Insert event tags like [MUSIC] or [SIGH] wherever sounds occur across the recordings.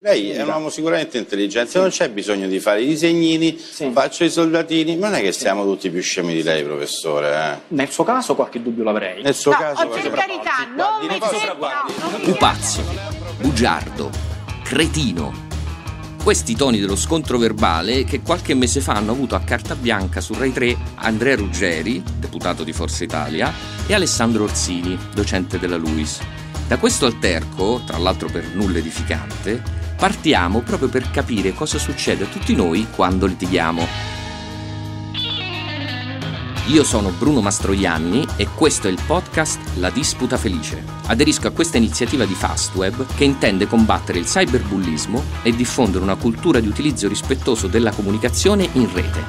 Lei è un uomo sicuramente intelligente, non c'è bisogno di fare i disegnini, Sì. faccio i soldatini, non è che siamo tutti più scemi di lei, professore. Eh. Nel suo caso qualche dubbio l'avrei. Nel suo No, caso... oh, per carità, non mi pupazzo, bugiardo, cretino. Questi toni dello scontro verbale che qualche mese fa hanno avuto a carta bianca su Rai 3 Andrea Ruggeri, deputato di Forza Italia, e Alessandro Orsini, docente della LUIS. Da questo alterco, tra l'altro per nulla edificante, partiamo proprio per capire cosa succede a tutti noi quando litighiamo. Io sono Bruno Mastroianni e questo è il podcast La Disputa Felice. Aderisco a questa iniziativa di Fastweb che intende combattere il cyberbullismo e diffondere una cultura di utilizzo rispettoso della comunicazione in rete.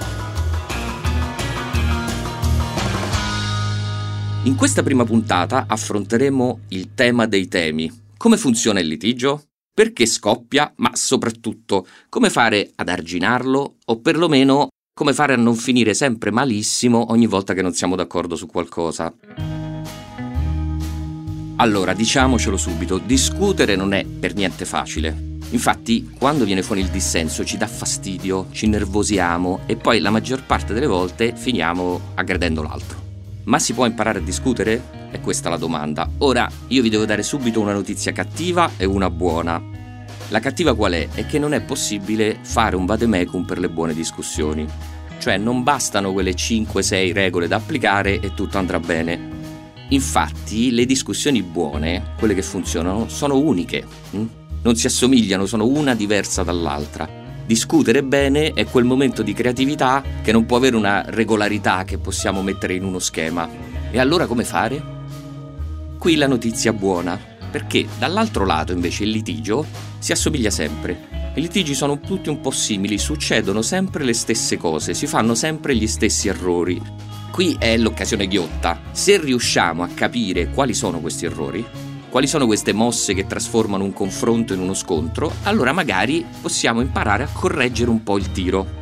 In questa prima puntata affronteremo il tema dei temi. Come funziona il litigio? Perché scoppia? Ma soprattutto come fare ad arginarlo o perlomeno come fare a non finire sempre malissimo ogni volta che non siamo d'accordo su qualcosa. Allora, diciamocelo subito, discutere non è per niente facile. Infatti, quando viene fuori il dissenso ci dà fastidio, ci nervosiamo e poi la maggior parte delle volte finiamo aggredendo l'altro. Ma si può imparare a discutere? È questa la domanda. Ora, io vi devo dare subito una notizia cattiva e una buona. La cattiva qual è? È che non è possibile fare un vademecum per le buone discussioni. Cioè non bastano quelle 5-6 regole da applicare e tutto andrà bene. Infatti le discussioni buone, quelle che funzionano, sono uniche. hm? Non si assomigliano, sono una diversa dall'altra. Discutere bene è quel momento di creatività che non può avere una regolarità che possiamo mettere in uno schema. E allora come fare? Qui la notizia buona, perché dall'altro lato invece il litigio si assomiglia sempre. I litigi sono tutti un po' simili, succedono sempre le stesse cose, si fanno sempre gli stessi errori. Qui è l'occasione ghiotta. Se riusciamo a capire quali sono questi errori, quali sono queste mosse che trasformano un confronto in uno scontro, allora magari possiamo imparare a correggere un po' il tiro.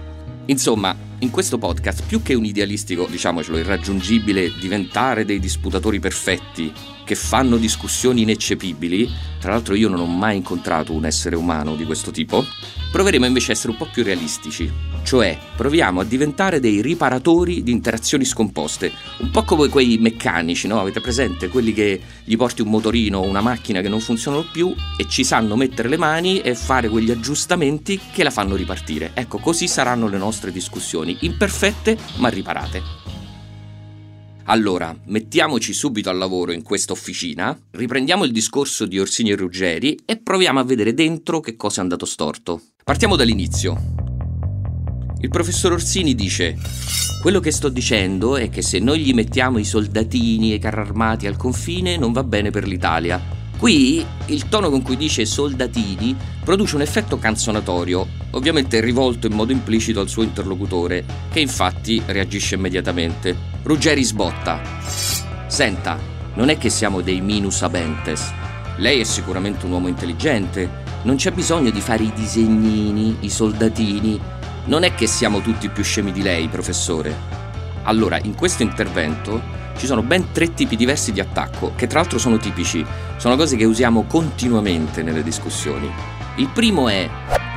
Insomma, in questo podcast, più che un idealistico, diciamocelo, irraggiungibile diventare dei disputatori perfetti che fanno discussioni ineccepibili, tra l'altro io non ho mai incontrato un essere umano di questo tipo, proveremo invece a essere un po' più realistici. Cioè, proviamo a diventare dei riparatori di interazioni scomposte, un po' come quei meccanici, no? Avete presente quelli che gli porti un motorino o una macchina che non funzionano più e ci sanno mettere le mani e fare quegli aggiustamenti che la fanno ripartire. Ecco, così saranno le nostre discussioni, imperfette ma riparate. Allora, mettiamoci subito al lavoro in questa officina, riprendiamo il discorso di Orsini e Ruggeri e proviamo a vedere dentro che cosa è andato storto. Partiamo dall'inizio. Il professor Orsini dice: Quello che sto dicendo è che se noi gli mettiamo i soldatini e i carri armati al confine non va bene per l'Italia. Qui il tono con cui dice soldatini produce un effetto canzonatorio, ovviamente rivolto in modo implicito al suo interlocutore, che infatti reagisce immediatamente. Ruggeri sbotta. Senta, non è che siamo dei minus abentes. Lei è sicuramente un uomo intelligente. Non c'è bisogno di fare i disegnini, i soldatini. Non è che siamo tutti più scemi di lei, professore. Allora, in questo intervento ci sono ben tre tipi diversi di attacco, che tra l'altro sono tipici, sono cose che usiamo continuamente nelle discussioni. Il primo è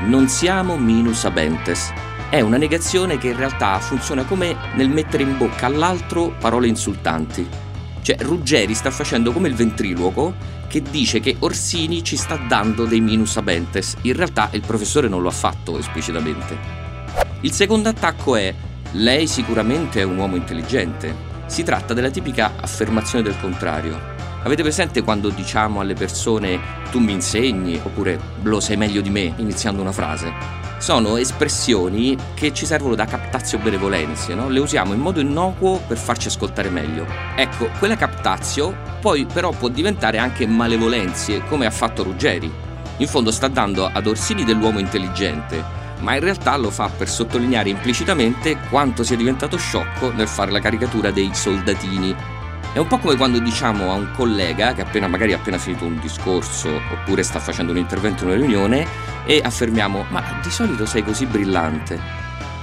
non siamo minus abentes. È una negazione che in realtà funziona come nel mettere in bocca all'altro parole insultanti. Cioè, Ruggeri sta facendo come il ventriloquo che dice che Orsini ci sta dando dei minus abentes. In realtà il professore non lo ha fatto esplicitamente. Il secondo attacco è lei sicuramente è un uomo intelligente. Si tratta della tipica affermazione del contrario. Avete presente quando diciamo alle persone tu mi insegni oppure lo sai meglio di me iniziando una frase? Sono espressioni che ci servono da captazio benevolenze, no? le usiamo in modo innocuo per farci ascoltare meglio. Ecco, quella captazio poi però può diventare anche malevolenze, come ha fatto Ruggeri. In fondo sta dando ad Orsini dell'uomo intelligente, ma in realtà lo fa per sottolineare implicitamente quanto sia diventato sciocco nel fare la caricatura dei soldatini. È un po' come quando diciamo a un collega che appena magari ha appena finito un discorso oppure sta facendo un intervento in una riunione e affermiamo "Ma di solito sei così brillante".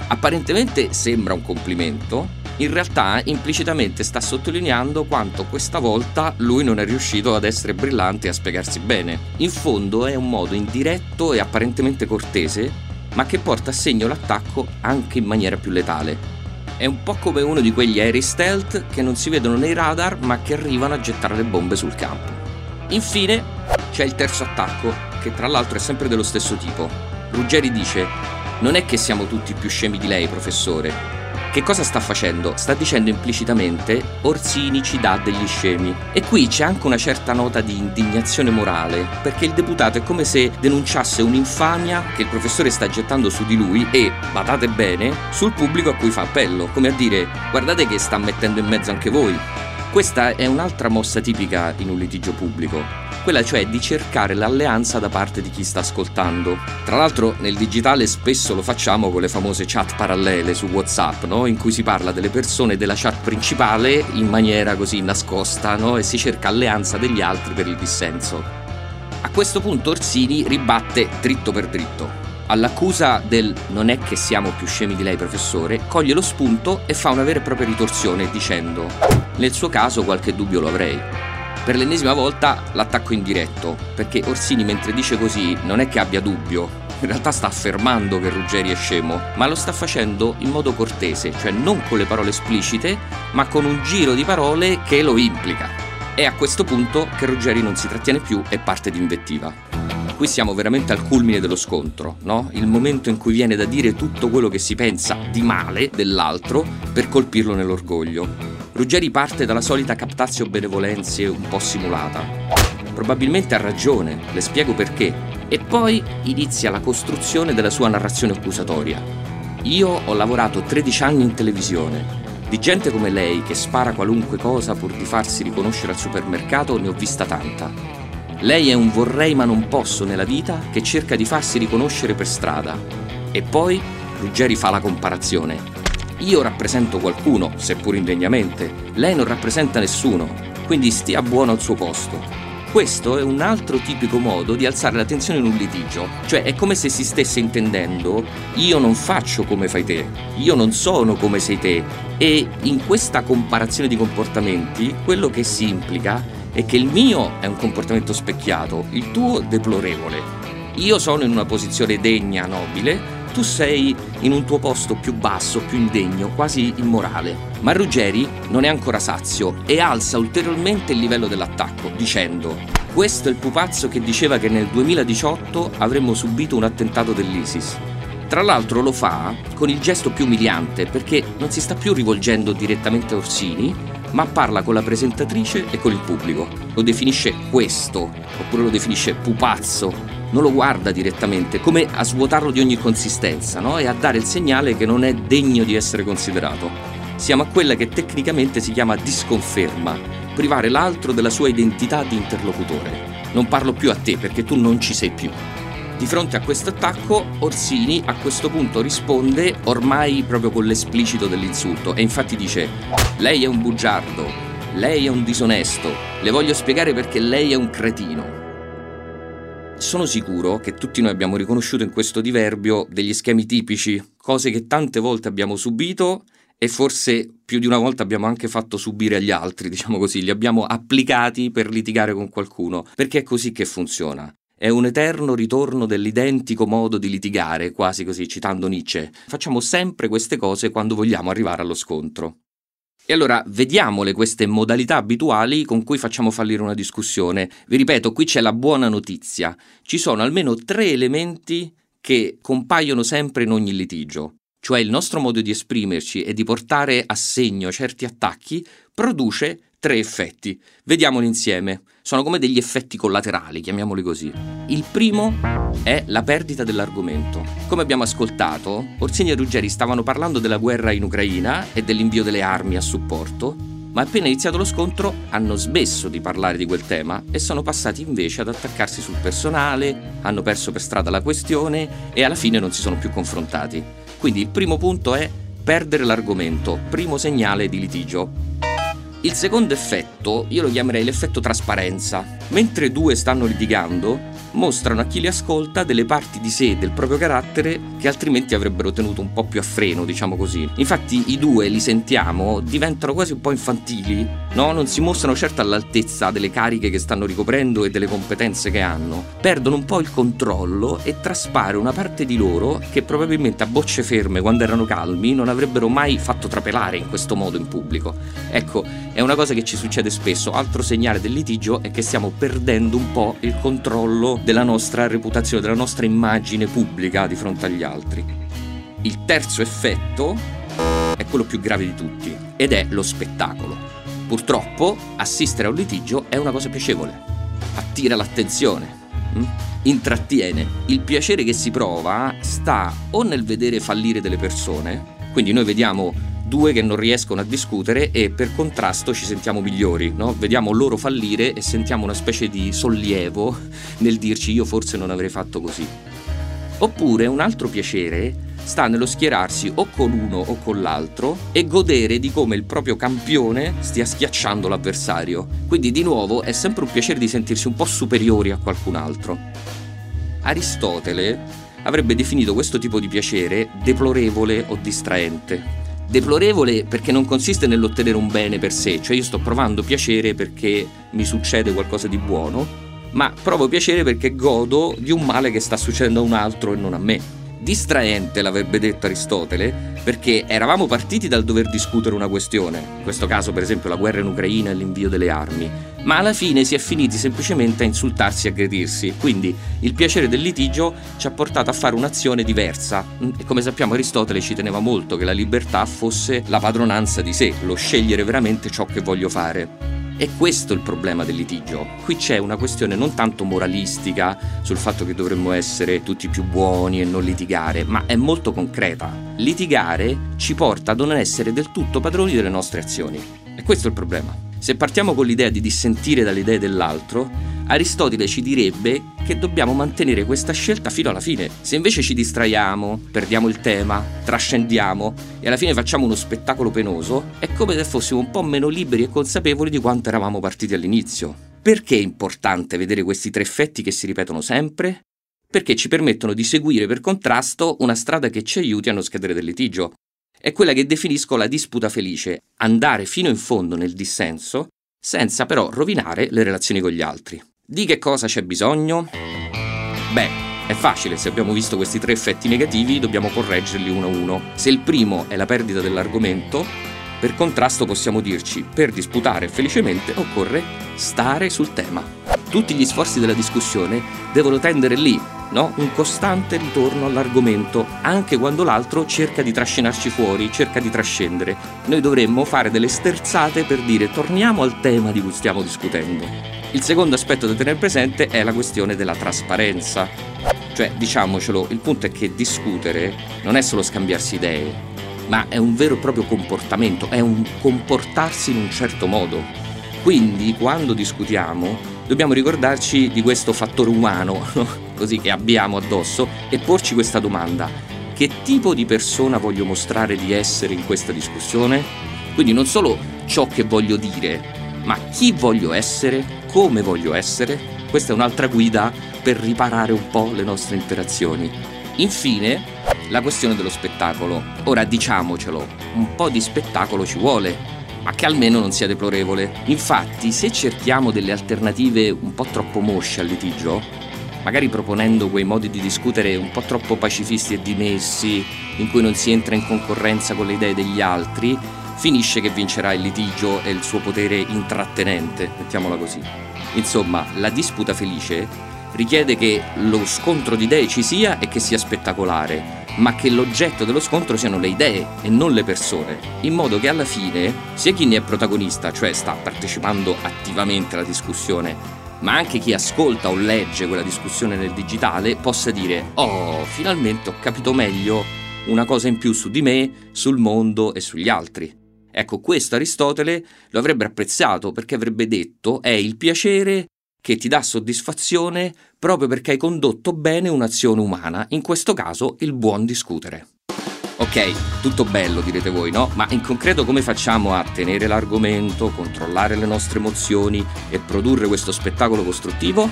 Apparentemente sembra un complimento, in realtà implicitamente sta sottolineando quanto questa volta lui non è riuscito ad essere brillante e a spiegarsi bene. In fondo è un modo indiretto e apparentemente cortese, ma che porta a segno l'attacco anche in maniera più letale. È un po' come uno di quegli aerei stealth che non si vedono nei radar ma che arrivano a gettare le bombe sul campo. Infine c'è il terzo attacco, che tra l'altro è sempre dello stesso tipo. Ruggeri dice: Non è che siamo tutti più scemi di lei, professore. Che cosa sta facendo? Sta dicendo implicitamente Orsini ci dà degli scemi. E qui c'è anche una certa nota di indignazione morale, perché il deputato è come se denunciasse un'infamia che il professore sta gettando su di lui e, badate bene, sul pubblico a cui fa appello, come a dire guardate che sta mettendo in mezzo anche voi. Questa è un'altra mossa tipica in un litigio pubblico quella cioè di cercare l'alleanza da parte di chi sta ascoltando. Tra l'altro nel digitale spesso lo facciamo con le famose chat parallele su WhatsApp, no? in cui si parla delle persone della chat principale in maniera così nascosta no? e si cerca alleanza degli altri per il dissenso. A questo punto Orsini ribatte dritto per dritto. All'accusa del non è che siamo più scemi di lei professore, coglie lo spunto e fa una vera e propria ritorsione dicendo nel suo caso qualche dubbio lo avrei. Per l'ennesima volta l'attacco indiretto, perché Orsini mentre dice così non è che abbia dubbio, in realtà sta affermando che Ruggeri è scemo, ma lo sta facendo in modo cortese, cioè non con le parole esplicite, ma con un giro di parole che lo implica. È a questo punto che Ruggeri non si trattiene più e parte d'invettiva. Qui siamo veramente al culmine dello scontro, no? Il momento in cui viene da dire tutto quello che si pensa di male dell'altro per colpirlo nell'orgoglio. Ruggeri parte dalla solita captazio benevolenze un po' simulata. Probabilmente ha ragione, le spiego perché. E poi inizia la costruzione della sua narrazione accusatoria. Io ho lavorato 13 anni in televisione. Di gente come lei che spara qualunque cosa pur di farsi riconoscere al supermercato ne ho vista tanta. Lei è un vorrei ma non posso nella vita che cerca di farsi riconoscere per strada. E poi Ruggeri fa la comparazione. Io rappresento qualcuno, seppur indegnamente, lei non rappresenta nessuno, quindi stia buono al suo posto. Questo è un altro tipico modo di alzare la tensione in un litigio, cioè è come se si stesse intendendo io non faccio come fai te, io non sono come sei te e in questa comparazione di comportamenti quello che si implica è che il mio è un comportamento specchiato, il tuo deplorevole. Io sono in una posizione degna, nobile, tu sei in un tuo posto più basso, più indegno, quasi immorale. Ma Ruggeri non è ancora sazio e alza ulteriormente il livello dell'attacco, dicendo questo è il pupazzo che diceva che nel 2018 avremmo subito un attentato dell'ISIS. Tra l'altro lo fa con il gesto più umiliante perché non si sta più rivolgendo direttamente a Orsini, ma parla con la presentatrice e con il pubblico. Lo definisce questo, oppure lo definisce pupazzo, non lo guarda direttamente, come a svuotarlo di ogni consistenza no? e a dare il segnale che non è degno di essere considerato. Siamo a quella che tecnicamente si chiama disconferma, privare l'altro della sua identità di interlocutore. Non parlo più a te perché tu non ci sei più. Di fronte a questo attacco, Orsini a questo punto risponde ormai proprio con l'esplicito dell'insulto e infatti dice lei è un bugiardo, lei è un disonesto, le voglio spiegare perché lei è un cretino. Sono sicuro che tutti noi abbiamo riconosciuto in questo diverbio degli schemi tipici, cose che tante volte abbiamo subito e forse più di una volta abbiamo anche fatto subire agli altri, diciamo così, li abbiamo applicati per litigare con qualcuno, perché è così che funziona. È un eterno ritorno dell'identico modo di litigare, quasi così, citando Nietzsche. Facciamo sempre queste cose quando vogliamo arrivare allo scontro. E allora vediamole queste modalità abituali con cui facciamo fallire una discussione. Vi ripeto, qui c'è la buona notizia. Ci sono almeno tre elementi che compaiono sempre in ogni litigio. Cioè il nostro modo di esprimerci e di portare a segno certi attacchi produce tre effetti. Vediamoli insieme. Sono come degli effetti collaterali, chiamiamoli così. Il primo è la perdita dell'argomento. Come abbiamo ascoltato, Orsini e Ruggeri stavano parlando della guerra in Ucraina e dell'invio delle armi a supporto, ma appena iniziato lo scontro hanno smesso di parlare di quel tema e sono passati invece ad attaccarsi sul personale, hanno perso per strada la questione e alla fine non si sono più confrontati. Quindi il primo punto è perdere l'argomento, primo segnale di litigio. Il secondo effetto io lo chiamerei l'effetto trasparenza. Mentre due stanno litigando, mostrano a chi li ascolta delle parti di sé, del proprio carattere, che altrimenti avrebbero tenuto un po' più a freno, diciamo così. Infatti i due li sentiamo, diventano quasi un po' infantili, no? Non si mostrano certo all'altezza delle cariche che stanno ricoprendo e delle competenze che hanno. Perdono un po' il controllo e traspare una parte di loro che probabilmente a bocce ferme, quando erano calmi, non avrebbero mai fatto trapelare in questo modo in pubblico. Ecco, è una cosa che ci succede spesso. Altro segnale del litigio è che stiamo perdendo un po' il controllo della nostra reputazione, della nostra immagine pubblica di fronte agli altri. Il terzo effetto è quello più grave di tutti ed è lo spettacolo. Purtroppo assistere a un litigio è una cosa piacevole, attira l'attenzione, hm? intrattiene. Il piacere che si prova sta o nel vedere fallire delle persone, quindi noi vediamo due che non riescono a discutere e per contrasto ci sentiamo migliori, no? vediamo loro fallire e sentiamo una specie di sollievo [LAUGHS] nel dirci io forse non avrei fatto così. Oppure un altro piacere sta nello schierarsi o con uno o con l'altro e godere di come il proprio campione stia schiacciando l'avversario. Quindi di nuovo è sempre un piacere di sentirsi un po' superiori a qualcun altro. Aristotele avrebbe definito questo tipo di piacere deplorevole o distraente deplorevole perché non consiste nell'ottenere un bene per sé, cioè io sto provando piacere perché mi succede qualcosa di buono, ma provo piacere perché godo di un male che sta succedendo a un altro e non a me. Distraente l'avrebbe detto Aristotele perché eravamo partiti dal dover discutere una questione, in questo caso per esempio la guerra in Ucraina e l'invio delle armi, ma alla fine si è finiti semplicemente a insultarsi e aggredirsi, quindi il piacere del litigio ci ha portato a fare un'azione diversa. E come sappiamo Aristotele ci teneva molto che la libertà fosse la padronanza di sé, lo scegliere veramente ciò che voglio fare. E questo è il problema del litigio. Qui c'è una questione non tanto moralistica sul fatto che dovremmo essere tutti più buoni e non litigare, ma è molto concreta. Litigare ci porta a non essere del tutto padroni delle nostre azioni. E questo è il problema. Se partiamo con l'idea di dissentire dalle idee dell'altro, Aristotele ci direbbe che dobbiamo mantenere questa scelta fino alla fine. Se invece ci distraiamo, perdiamo il tema, trascendiamo e alla fine facciamo uno spettacolo penoso, è come se fossimo un po' meno liberi e consapevoli di quanto eravamo partiti all'inizio. Perché è importante vedere questi tre effetti che si ripetono sempre? Perché ci permettono di seguire per contrasto una strada che ci aiuti a non scadere del litigio. È quella che definisco la disputa felice, andare fino in fondo nel dissenso, senza però rovinare le relazioni con gli altri. Di che cosa c'è bisogno? Beh, è facile, se abbiamo visto questi tre effetti negativi dobbiamo correggerli uno a uno. Se il primo è la perdita dell'argomento, per contrasto possiamo dirci, per disputare felicemente occorre stare sul tema. Tutti gli sforzi della discussione devono tendere lì, no? Un costante ritorno all'argomento, anche quando l'altro cerca di trascinarci fuori, cerca di trascendere. Noi dovremmo fare delle sterzate per dire torniamo al tema di cui stiamo discutendo. Il secondo aspetto da tenere presente è la questione della trasparenza. Cioè, diciamocelo, il punto è che discutere non è solo scambiarsi idee, ma è un vero e proprio comportamento, è un comportarsi in un certo modo. Quindi, quando discutiamo, dobbiamo ricordarci di questo fattore umano, no? [LAUGHS] così che abbiamo addosso, e porci questa domanda. Che tipo di persona voglio mostrare di essere in questa discussione? Quindi non solo ciò che voglio dire, ma chi voglio essere come voglio essere, questa è un'altra guida per riparare un po' le nostre interazioni. Infine, la questione dello spettacolo. Ora diciamocelo, un po' di spettacolo ci vuole, ma che almeno non sia deplorevole. Infatti, se cerchiamo delle alternative un po' troppo mosce al litigio, magari proponendo quei modi di discutere un po' troppo pacifisti e dimessi, in cui non si entra in concorrenza con le idee degli altri, finisce che vincerà il litigio e il suo potere intrattenente, mettiamola così. Insomma, la disputa felice richiede che lo scontro di idee ci sia e che sia spettacolare, ma che l'oggetto dello scontro siano le idee e non le persone, in modo che alla fine sia chi ne è protagonista, cioè sta partecipando attivamente alla discussione, ma anche chi ascolta o legge quella discussione nel digitale possa dire oh, finalmente ho capito meglio una cosa in più su di me, sul mondo e sugli altri. Ecco, questo Aristotele lo avrebbe apprezzato perché avrebbe detto è il piacere che ti dà soddisfazione proprio perché hai condotto bene un'azione umana, in questo caso il buon discutere. Ok, tutto bello direte voi, no? Ma in concreto come facciamo a tenere l'argomento, controllare le nostre emozioni e produrre questo spettacolo costruttivo?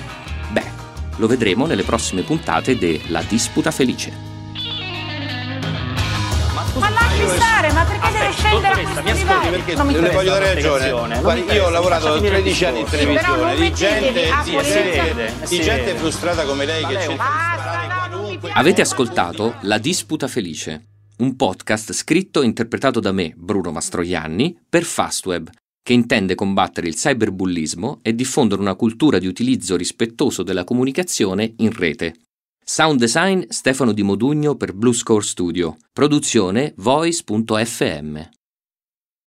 Beh, lo vedremo nelle prossime puntate de La disputa felice. Ma lasci stare, ma perché deve scendere a questo livello? Perché Non mi le interessa voglio dare ragione. mi io ho lavorato lasciami dire 13 anni in televisione di gente, a di polemica. gente- Si di vede. gente frustrata come lei che cerca di sparare mi qualunque. Avete ascoltato La disputa felice, un podcast scritto e interpretato da me, Bruno Mastroianni, per Fastweb, che intende combattere il cyberbullismo e diffondere una cultura di utilizzo rispettoso della comunicazione in rete. Sound design Stefano Di Modugno per Blue Score Studio. Produzione voice.fm.